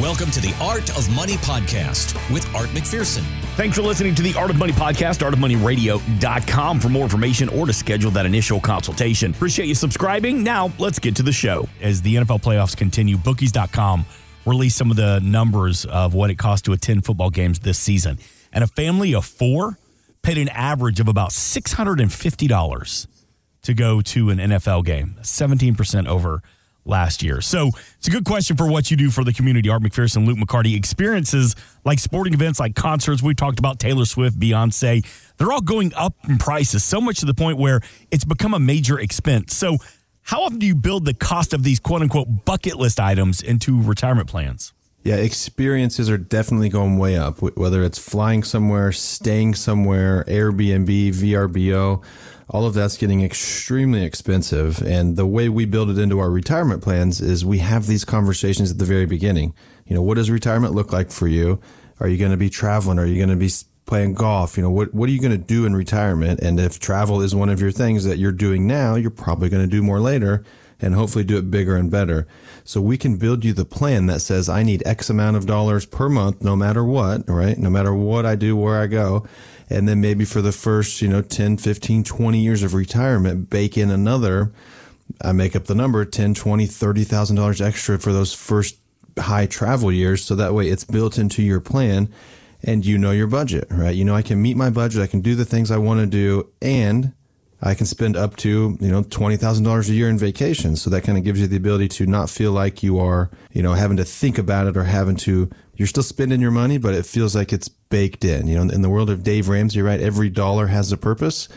Welcome to the Art of Money podcast with Art McPherson. Thanks for listening to the Art of Money podcast, artofmoneyradio.com for more information or to schedule that initial consultation. Appreciate you subscribing. Now, let's get to the show. As the NFL playoffs continue, bookies.com released some of the numbers of what it costs to attend football games this season. And a family of four paid an average of about $650 to go to an NFL game, 17% over last year. So it's a good question for what you do for the community. Art McPherson, Luke McCarty, experiences like sporting events, like concerts. We talked about Taylor Swift, Beyonce. They're all going up in prices so much to the point where it's become a major expense. So how often do you build the cost of these quote unquote bucket list items into retirement plans? Yeah, experiences are definitely going way up. Whether it's flying somewhere, staying somewhere, Airbnb, VRBO, all of that's getting extremely expensive. And the way we build it into our retirement plans is we have these conversations at the very beginning. You know, what does retirement look like for you? Are you going to be traveling? Are you going to be playing golf? You know, what, what are you going to do in retirement? And if travel is one of your things that you're doing now, you're probably going to do more later and hopefully do it bigger and better. So we can build you the plan that says I need X amount of dollars per month, no matter what, right? No matter what I do, where I go. And then maybe for the first, you know, 10, 15, 20 years of retirement, bake in another, I make up the number, 10, 20, $30,000 extra for those first high travel years. So that way it's built into your plan and you know your budget, right? You know, I can meet my budget. I can do the things I want to do and I can spend up to, you know, $20,000 a year in vacations. So that kind of gives you the ability to not feel like you are, you know, having to think about it or having to, you're still spending your money, but it feels like it's baked in. You know, in the world of Dave Ramsey, right? Every dollar has a purpose.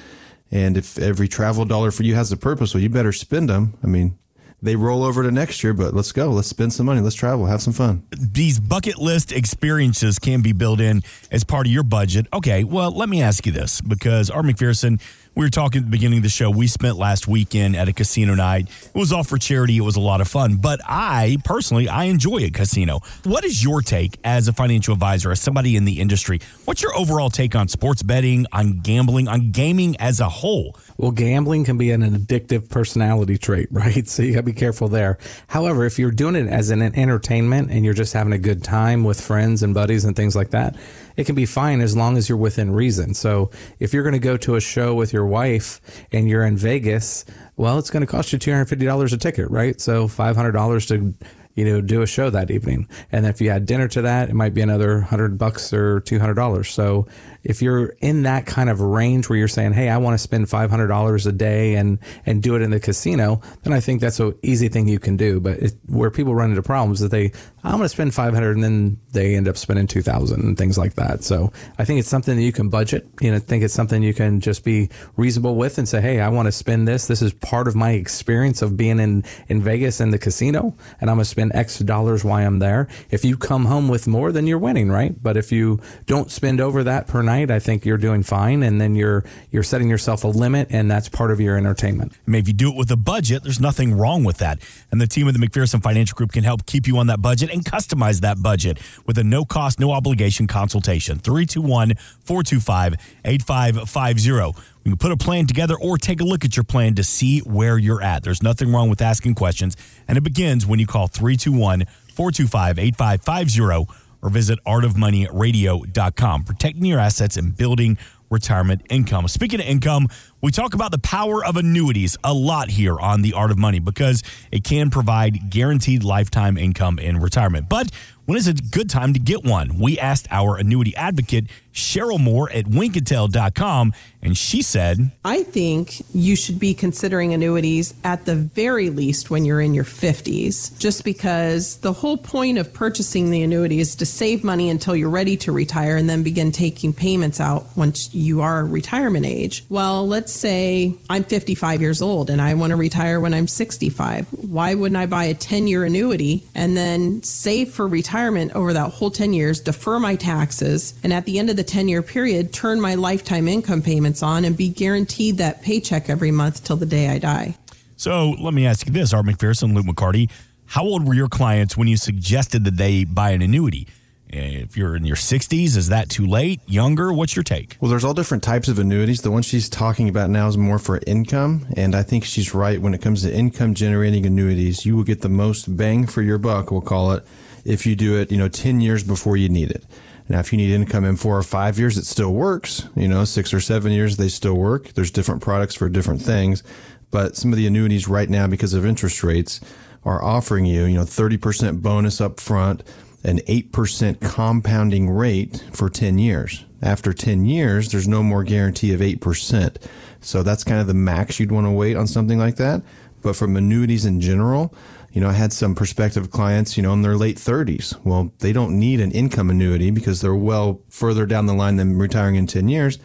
And if every travel dollar for you has a purpose, well, you better spend them. I mean, they roll over to next year, but let's go. Let's spend some money. Let's travel. Have some fun. These bucket list experiences can be built in as part of your budget. Okay, well, let me ask you this because Art McPherson, we were talking at the beginning of the show. We spent last weekend at a casino night. It was all for charity. It was a lot of fun. But I personally, I enjoy a casino. What is your take as a financial advisor, as somebody in the industry? What's your overall take on sports betting, on gambling, on gaming as a whole? Well, gambling can be an addictive personality trait, right? So you got to be careful there. However, if you're doing it as an entertainment and you're just having a good time with friends and buddies and things like that, it can be fine as long as you're within reason. So if you're going to go to a show with your wife and you're in Vegas, well, it's going to cost you $250 a ticket, right? So $500 to you know, do a show that evening. And if you had dinner to that, it might be another hundred bucks or two hundred dollars. So if you're in that kind of range where you're saying, "Hey, I want to spend five hundred dollars a day and and do it in the casino," then I think that's an easy thing you can do. But it, where people run into problems is they, I'm going to spend five hundred, and then they end up spending two thousand and things like that. So I think it's something that you can budget. You know, I think it's something you can just be reasonable with and say, "Hey, I want to spend this. This is part of my experience of being in in Vegas and the casino, and I'm going to spend X dollars while I'm there." If you come home with more, then you're winning, right? But if you don't spend over that per night, I think you're doing fine, and then you're you're setting yourself a limit, and that's part of your entertainment. I mean, if you do it with a budget, there's nothing wrong with that. And the team of the McPherson Financial Group can help keep you on that budget and customize that budget with a no cost, no obligation consultation. 321 425 8550. You can put a plan together or take a look at your plan to see where you're at. There's nothing wrong with asking questions, and it begins when you call 321 425 8550 or visit artofmoneyradio.com. Protecting your assets and building retirement income. Speaking of income, we talk about the power of annuities a lot here on The Art of Money because it can provide guaranteed lifetime income in retirement. But when is a good time to get one? We asked our annuity advocate, Sheryl Moore at winkintel.com, and she said, I think you should be considering annuities at the very least when you're in your 50s, just because the whole point of purchasing the annuity is to save money until you're ready to retire and then begin taking payments out once you are retirement age. Well, let's say I'm 55 years old and I want to retire when I'm 65. Why wouldn't I buy a 10 year annuity and then save for retirement over that whole 10 years, defer my taxes, and at the end of the 10 year period, turn my lifetime income payments on and be guaranteed that paycheck every month till the day I die? So let me ask you this, Art McPherson, Luke McCarty. How old were your clients when you suggested that they buy an annuity? If you're in your 60s, is that too late? Younger? What's your take? Well, there's all different types of annuities. The one she's talking about now is more for income. And I think she's right when it comes to income generating annuities. You will get the most bang for your buck, we'll call it, if you do it, you know, 10 years before you need it. Now, if you need income in four or five years, it still works. You know, six or seven years, they still work. There's different products for different things. But some of the annuities right now, because of interest rates, are offering you, you know, 30% bonus up front, an 8% compounding rate for 10 years. After 10 years, there's no more guarantee of 8%. So that's kind of the max you'd want to wait on something like that. But from annuities in general, you know, I had some prospective clients, you know, in their late 30s. Well, they don't need an income annuity because they're well further down the line than retiring in 10 years,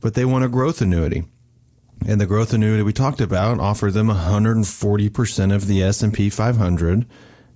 but they want a growth annuity. And the growth annuity we talked about offered them 140% of the S&P 500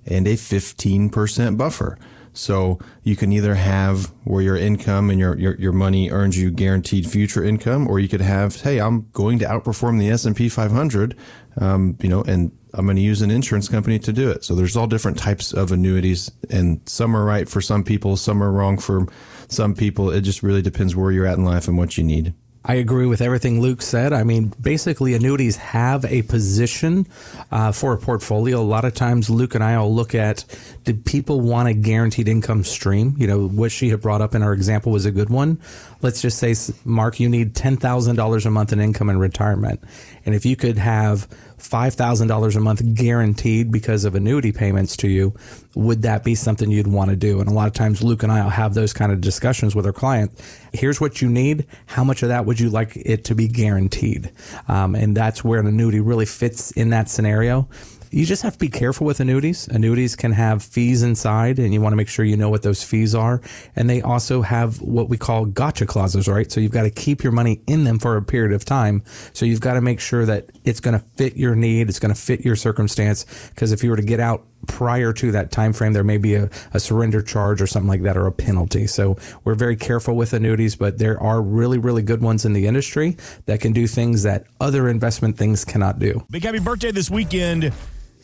and a 15% buffer. So you can either have where your income and your, your, your money earns you guaranteed future income, or you could have, hey, I'm going to outperform the S&P 500, um, you know, and I'm going to use an insurance company to do it. So there's all different types of annuities, and some are right for some people, some are wrong for some people. It just really depends where you're at in life and what you need. I agree with everything Luke said. I mean, basically, annuities have a position uh, for a portfolio. A lot of times, Luke and I will look at did people want a guaranteed income stream? You know, what she had brought up in our example was a good one. Let's just say, Mark, you need $10,000 a month in income in retirement. And if you could have $5,000 a month guaranteed because of annuity payments to you, would that be something you'd want to do? And a lot of times Luke and I will have those kind of discussions with our client. Here's what you need. How much of that would you like it to be guaranteed? Um, and that's where an annuity really fits in that scenario you just have to be careful with annuities. Annuities can have fees inside, and you want to make sure you know what those fees are. And they also have what we call gotcha clauses, right? So you've got to keep your money in them for a period of time. So you've got to make sure that it's going to fit your need, it's going to fit your circumstance. Because if you were to get out prior to that time frame, there may be a, a, surrender charge or something like that or a penalty. So we're very careful with annuities, but there are really, really good ones in the industry that can do things that other investment things cannot do. Big happy birthday this weekend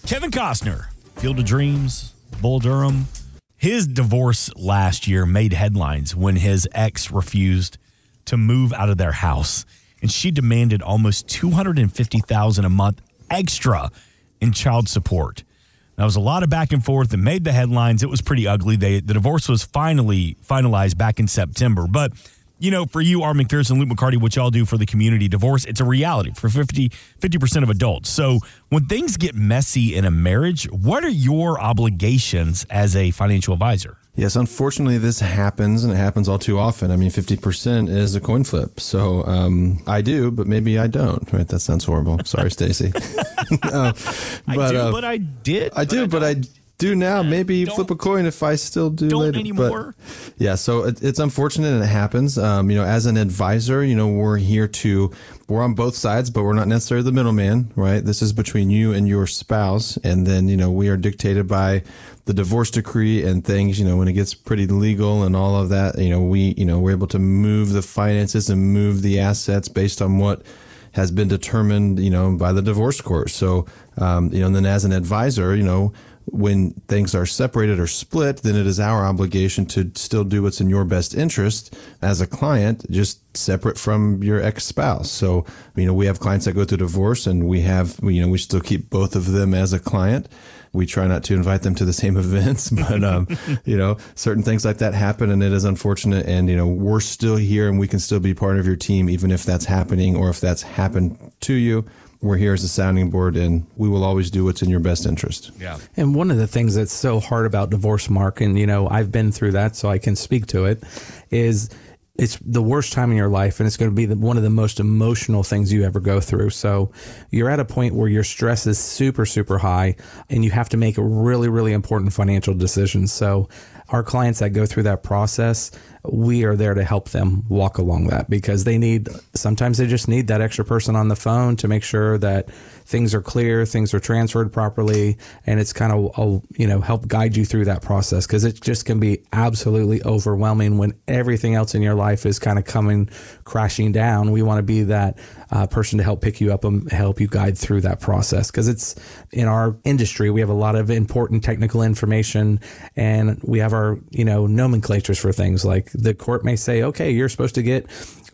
Kevin Costner, Field of Dreams, Bull Durham. His divorce last year made headlines when his ex refused to move out of their house, and she demanded almost two hundred and fifty thousand a month extra in child support. There was a lot of back and forth that made the headlines. It was pretty ugly. They, the divorce was finally finalized back in September, but you know, for you, Art McPherson, Luke McCarty, what y'all do for the community, divorce, it's a reality for 50, 50% of adults. So when things get messy in a marriage, what are your obligations as a financial advisor? Yes, unfortunately, this happens, and it happens all too often. I mean, fifty percent is a coin flip. So um, I do, but maybe I don't. Right? That sounds horrible. Sorry, Stacy. uh, I do, uh, but I did. I do, but I, but I do now. Maybe don't, flip a coin if I still do later. anymore. But yeah, so it, it's unfortunate and it happens. Um, you know, as an advisor, you know, we're here to we're on both sides, but we're not necessarily the middleman, right? This is between you and your spouse, and then you know we are dictated by the divorce decree and things. You know, when it gets pretty legal and all of that, you know, we you know we're able to move the finances and move the assets based on what has been determined, you know, by the divorce court. So, um, you know, and then as an advisor, you know, when things are separated or split, then it is our obligation to still do what's in your best interest as a client, just separate from your ex spouse. So, you know, we have clients that go through divorce and we have, you know, we still keep both of them as a client. We try not to invite them to the same events, but, um, you know, certain things like that happen and it is unfortunate. And, you know, we're still here and we can still be part of your team, even if that's happening or if that's happened to you we're here as a sounding board and we will always do what's in your best interest. Yeah. And one of the things that's so hard about divorce, Mark, and you know, I've been through that, so I can speak to it, is it's the worst time in your life and it's going to be the, one of the most emotional things you ever go through. So you're at a point where your stress is super, super high and you have to make a really, really important financial decisions. So our clients that go through that process, we are there to help them walk along that because they need sometimes they just need that extra person on the phone to make sure that things are clear, things are transferred properly, and it's kind of you know help guide you through that process because it just can be absolutely overwhelming when everything else in your life is kind of coming crashing down. We want to be that uh, person to help pick you up and help you guide through that process because it's in our industry we have a lot of important technical information and we have our you know nomenclatures for things like the court may say okay you're supposed to get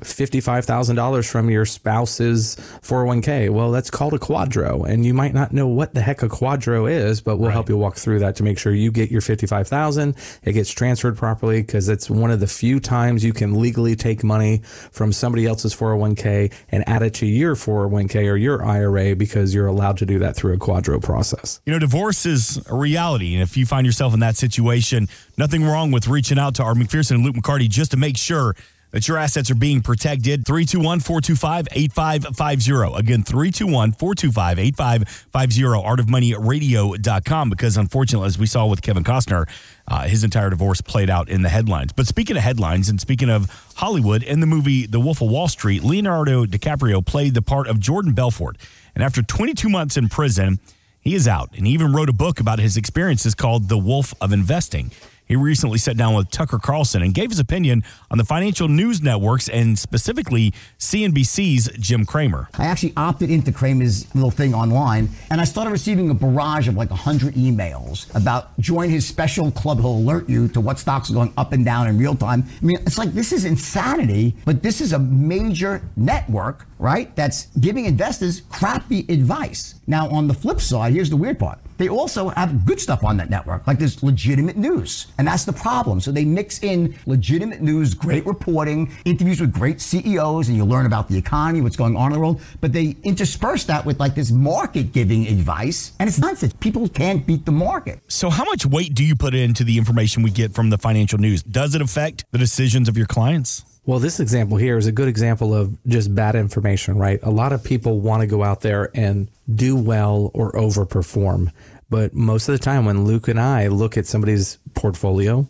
$55,000 from your spouse's 401k. Well, that's called a quad QDRO. And you might not know what the heck a QDRO is, but we'll right. help you walk through that to make sure you get your 55,000. It gets transferred properly because it's one of the few times you can legally take money from somebody else's 401k and add it to your 401k or your IRA because you're allowed to do that through a QDRO process. You know, divorce is a reality. And if you find yourself in that situation, nothing wrong with reaching out to Art McPherson and Luke McCarty just to make sure that your assets are being protected. 321 425 8550. Again, 321 425 8550. Artofmoneyradio.com. Because unfortunately, as we saw with Kevin Costner, uh, his entire divorce played out in the headlines. But speaking of headlines and speaking of Hollywood, in the movie The Wolf of Wall Street, Leonardo DiCaprio played the part of Jordan Belfort. And after 22 months in prison, he is out. And he even wrote a book about his experiences called The Wolf of Investing. He recently sat down with Tucker Carlson and gave his opinion on the financial news networks and specifically CNBC's Jim Cramer. I actually opted into Cramer's little thing online and I started receiving a barrage of like 100 emails about join his special club. He'll alert you to what stocks are going up and down in real time. I mean, it's like this is insanity, but this is a major network, right? That's giving investors crappy advice. Now, on the flip side, here's the weird part they also have good stuff on that network, like there's legitimate news. And that's the problem. So they mix in legitimate news, great reporting, interviews with great CEOs, and you learn about the economy, what's going on in the world. But they intersperse that with like this market giving advice. And it's nonsense. People can't beat the market. So, how much weight do you put into the information we get from the financial news? Does it affect the decisions of your clients? Well, this example here is a good example of just bad information, right? A lot of people want to go out there and do well or overperform. But most of the time, when Luke and I look at somebody's portfolio,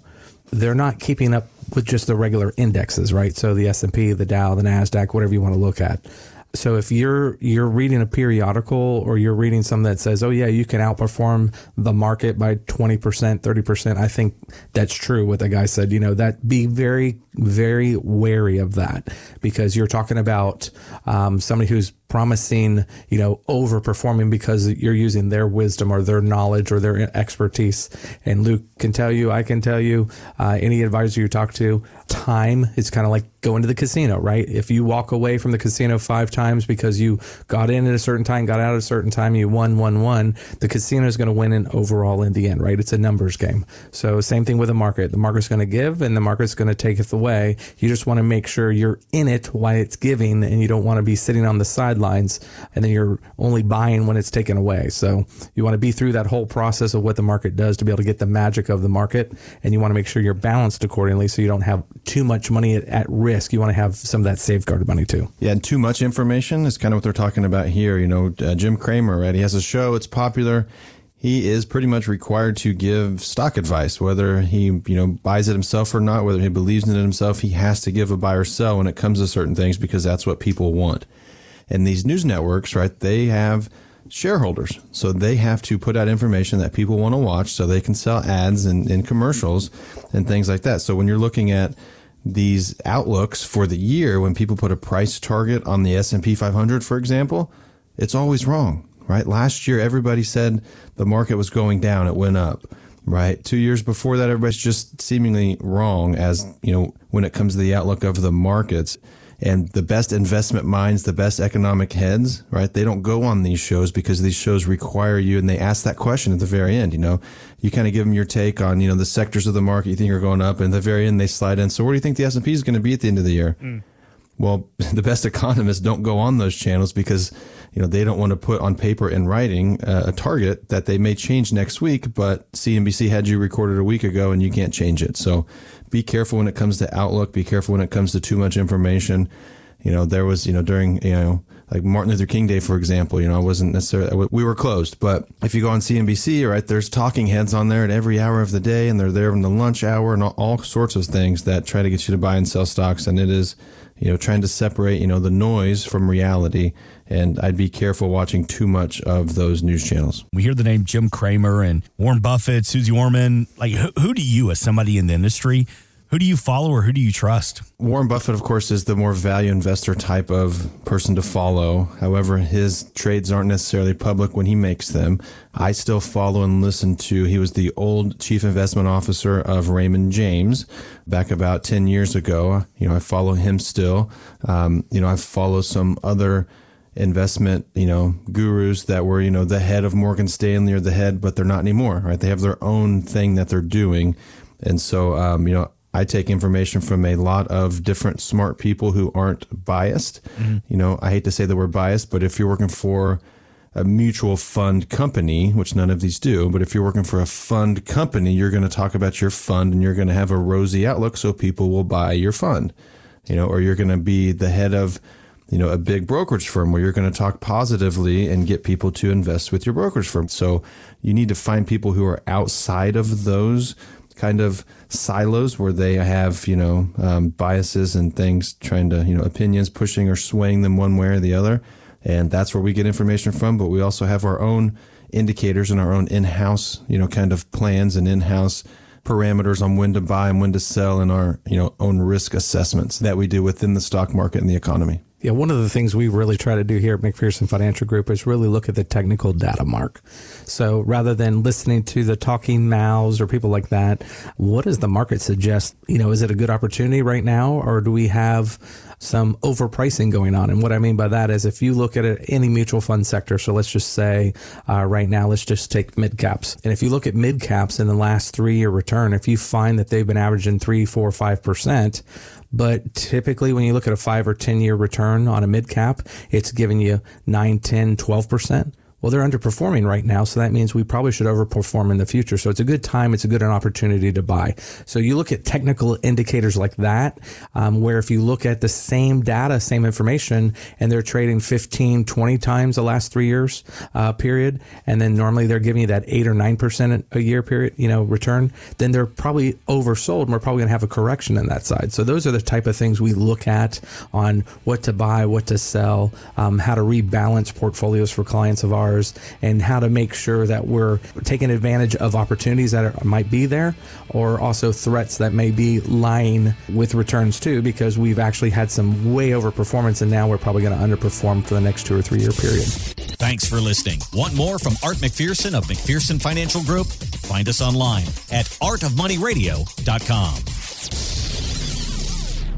they're not keeping up with just the regular indexes, right? So the S and P, the Dow, the Nasdaq, whatever you want to look at. So if you're you're reading a periodical or you're reading something that says, "Oh yeah, you can outperform the market by 20%, 30%." I think that's true what the guy said, you know, that be very very wary of that because you're talking about um, somebody who's promising, you know, overperforming because you're using their wisdom or their knowledge or their expertise. And Luke can tell you, I can tell you, uh, any advisor you talk to, time is kind of like going to the casino, right? If you walk away from the casino five times because you got in at a certain time, got out at a certain time, you won, won, won, the casino is going to win in overall in the end, right? It's a numbers game. So same thing with the market. The market's going to give and the market's going to take it away. You just want to make sure you're in it while it's giving and you don't want to be sitting on the sidelines and then you're only buying when it's taken away. So you want to be through that whole process of what the market does to be able to get the magic of the market. And you want to make sure you're balanced accordingly so you don't have too much money at, at risk. You want to have some of that safeguarded money too. Yeah, and too much information is kind of what they're talking about here. You know, uh, Jim Cramer, right? He has a show, it's popular he is pretty much required to give stock advice, whether he you know buys it himself or not, whether he believes in it himself. He has to give a buy or sell when it comes to certain things because that's what people want. And these news networks, right? They have shareholders, so they have to put out information that people want to watch, so they can sell ads and, and commercials and things like that. So when you're looking at these outlooks for the year, when people put a price target on the S and P 500, for example, it's always wrong right? Last year, everybody said the market was going down, it went up, right? Two years before that, everybody's just seemingly wrong as, you know, when it comes to the outlook of the markets. And the best investment minds, the best economic heads, right? They don't go on these shows because these shows require you and they ask that question at the very end, you know, you kind of give them your take on, you know, the sectors of the market you think are going up and at the very end they slide in. So where do you think the S&P is going to be at the end of the year? Mm. Well, the best economists don't go on those channels because you know, they don't want to put on paper in writing uh, a target that they may change next week, but CNBC had you recorded a week ago and you can't change it. So be careful when it comes to outlook. Be careful when it comes to too much information. You know, there was, you know, during, you know, like Martin Luther King Day, for example, you know, I wasn't necessarily, we were closed, but if you go on CNBC, right, there's talking heads on there at every hour of the day and they're there in the lunch hour and all, sorts of things that try to get you to buy and sell stocks. And it is, you know, trying to separate, you know, the noise from reality and I'd be careful watching too much of those news channels. We hear the name Jim Cramer and Warren Buffett, Suze Orman. Like, who, who do you, as somebody in the industry, who do you follow or who do you trust? Warren Buffett, of course, is the more value investor type of person to follow. However, his trades aren't necessarily public when he makes them. I still follow and listen to, he was the old chief investment officer of Raymond James back about 10 years ago. You know, I follow him still. Um, you know, I follow some other investment, you know, gurus that were, you know, the head of Morgan Stanley or the head, but they're not anymore, right? They have their own thing that they're doing. And so, um, you know, I take information from a lot of different smart people who aren't biased. Mm-hmm. You know, I hate to say that we're biased, but if you're working for a mutual fund company, which none of these do, but if you're working for a fund company, you're going to talk about your fund and you're going to have a rosy outlook so people will buy your fund. You know, or you're going to be the head of you know, a big brokerage firm where you're going to talk positively and get people to invest with your brokerage firm. So you need to find people who are outside of those kind of silos where they have, you know, um, biases and things trying to, you know, opinions pushing or swaying them one way or the other. And that's where we get information from. But we also have our own indicators and our own in house, you know, kind of plans and in house parameters on when to buy and when to sell and our, you know, own risk assessments that we do within the stock market and the economy. Yeah, one of the things we really try to do here at McPherson Financial Group is really look at the technical data mark. So rather than listening to the talking mouths or people like that, what does the market suggest? You know, is it a good opportunity right now, or do we have some overpricing going on? And what I mean by that is if you look at any mutual fund sector, so let's just say uh, right now, let's just take mid caps. And if you look at mid caps in the last three year return, if you find that they've been averaging three, four, five percent, but typically, when you look at a five or 10 year return on a mid cap, it's giving you 9, 10, 12%. Well, they're underperforming right now, so that means we probably should overperform in the future. So it's a good time, it's a good an opportunity to buy. So you look at technical indicators like that, um, where if you look at the same data, same information, and they're trading 15, 20 times the last three years uh, period, and then normally they're giving you that eight or nine percent a year period, you know, return, then they're probably oversold, and we're probably going to have a correction in that side. So those are the type of things we look at on what to buy, what to sell, um, how to rebalance portfolios for clients of ours ours and how to make sure that we're taking advantage of opportunities that are, might be there or also threats that may be lying with returns too, because we've actually had some way over performance and now we're probably going to underperform for the next two or three year period. Thanks for listening. Want more from Art McPherson of McPherson Financial Group? Find us online at artofmoneyradio.com.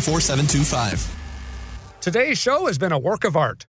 4725. Today's show has been a work of art.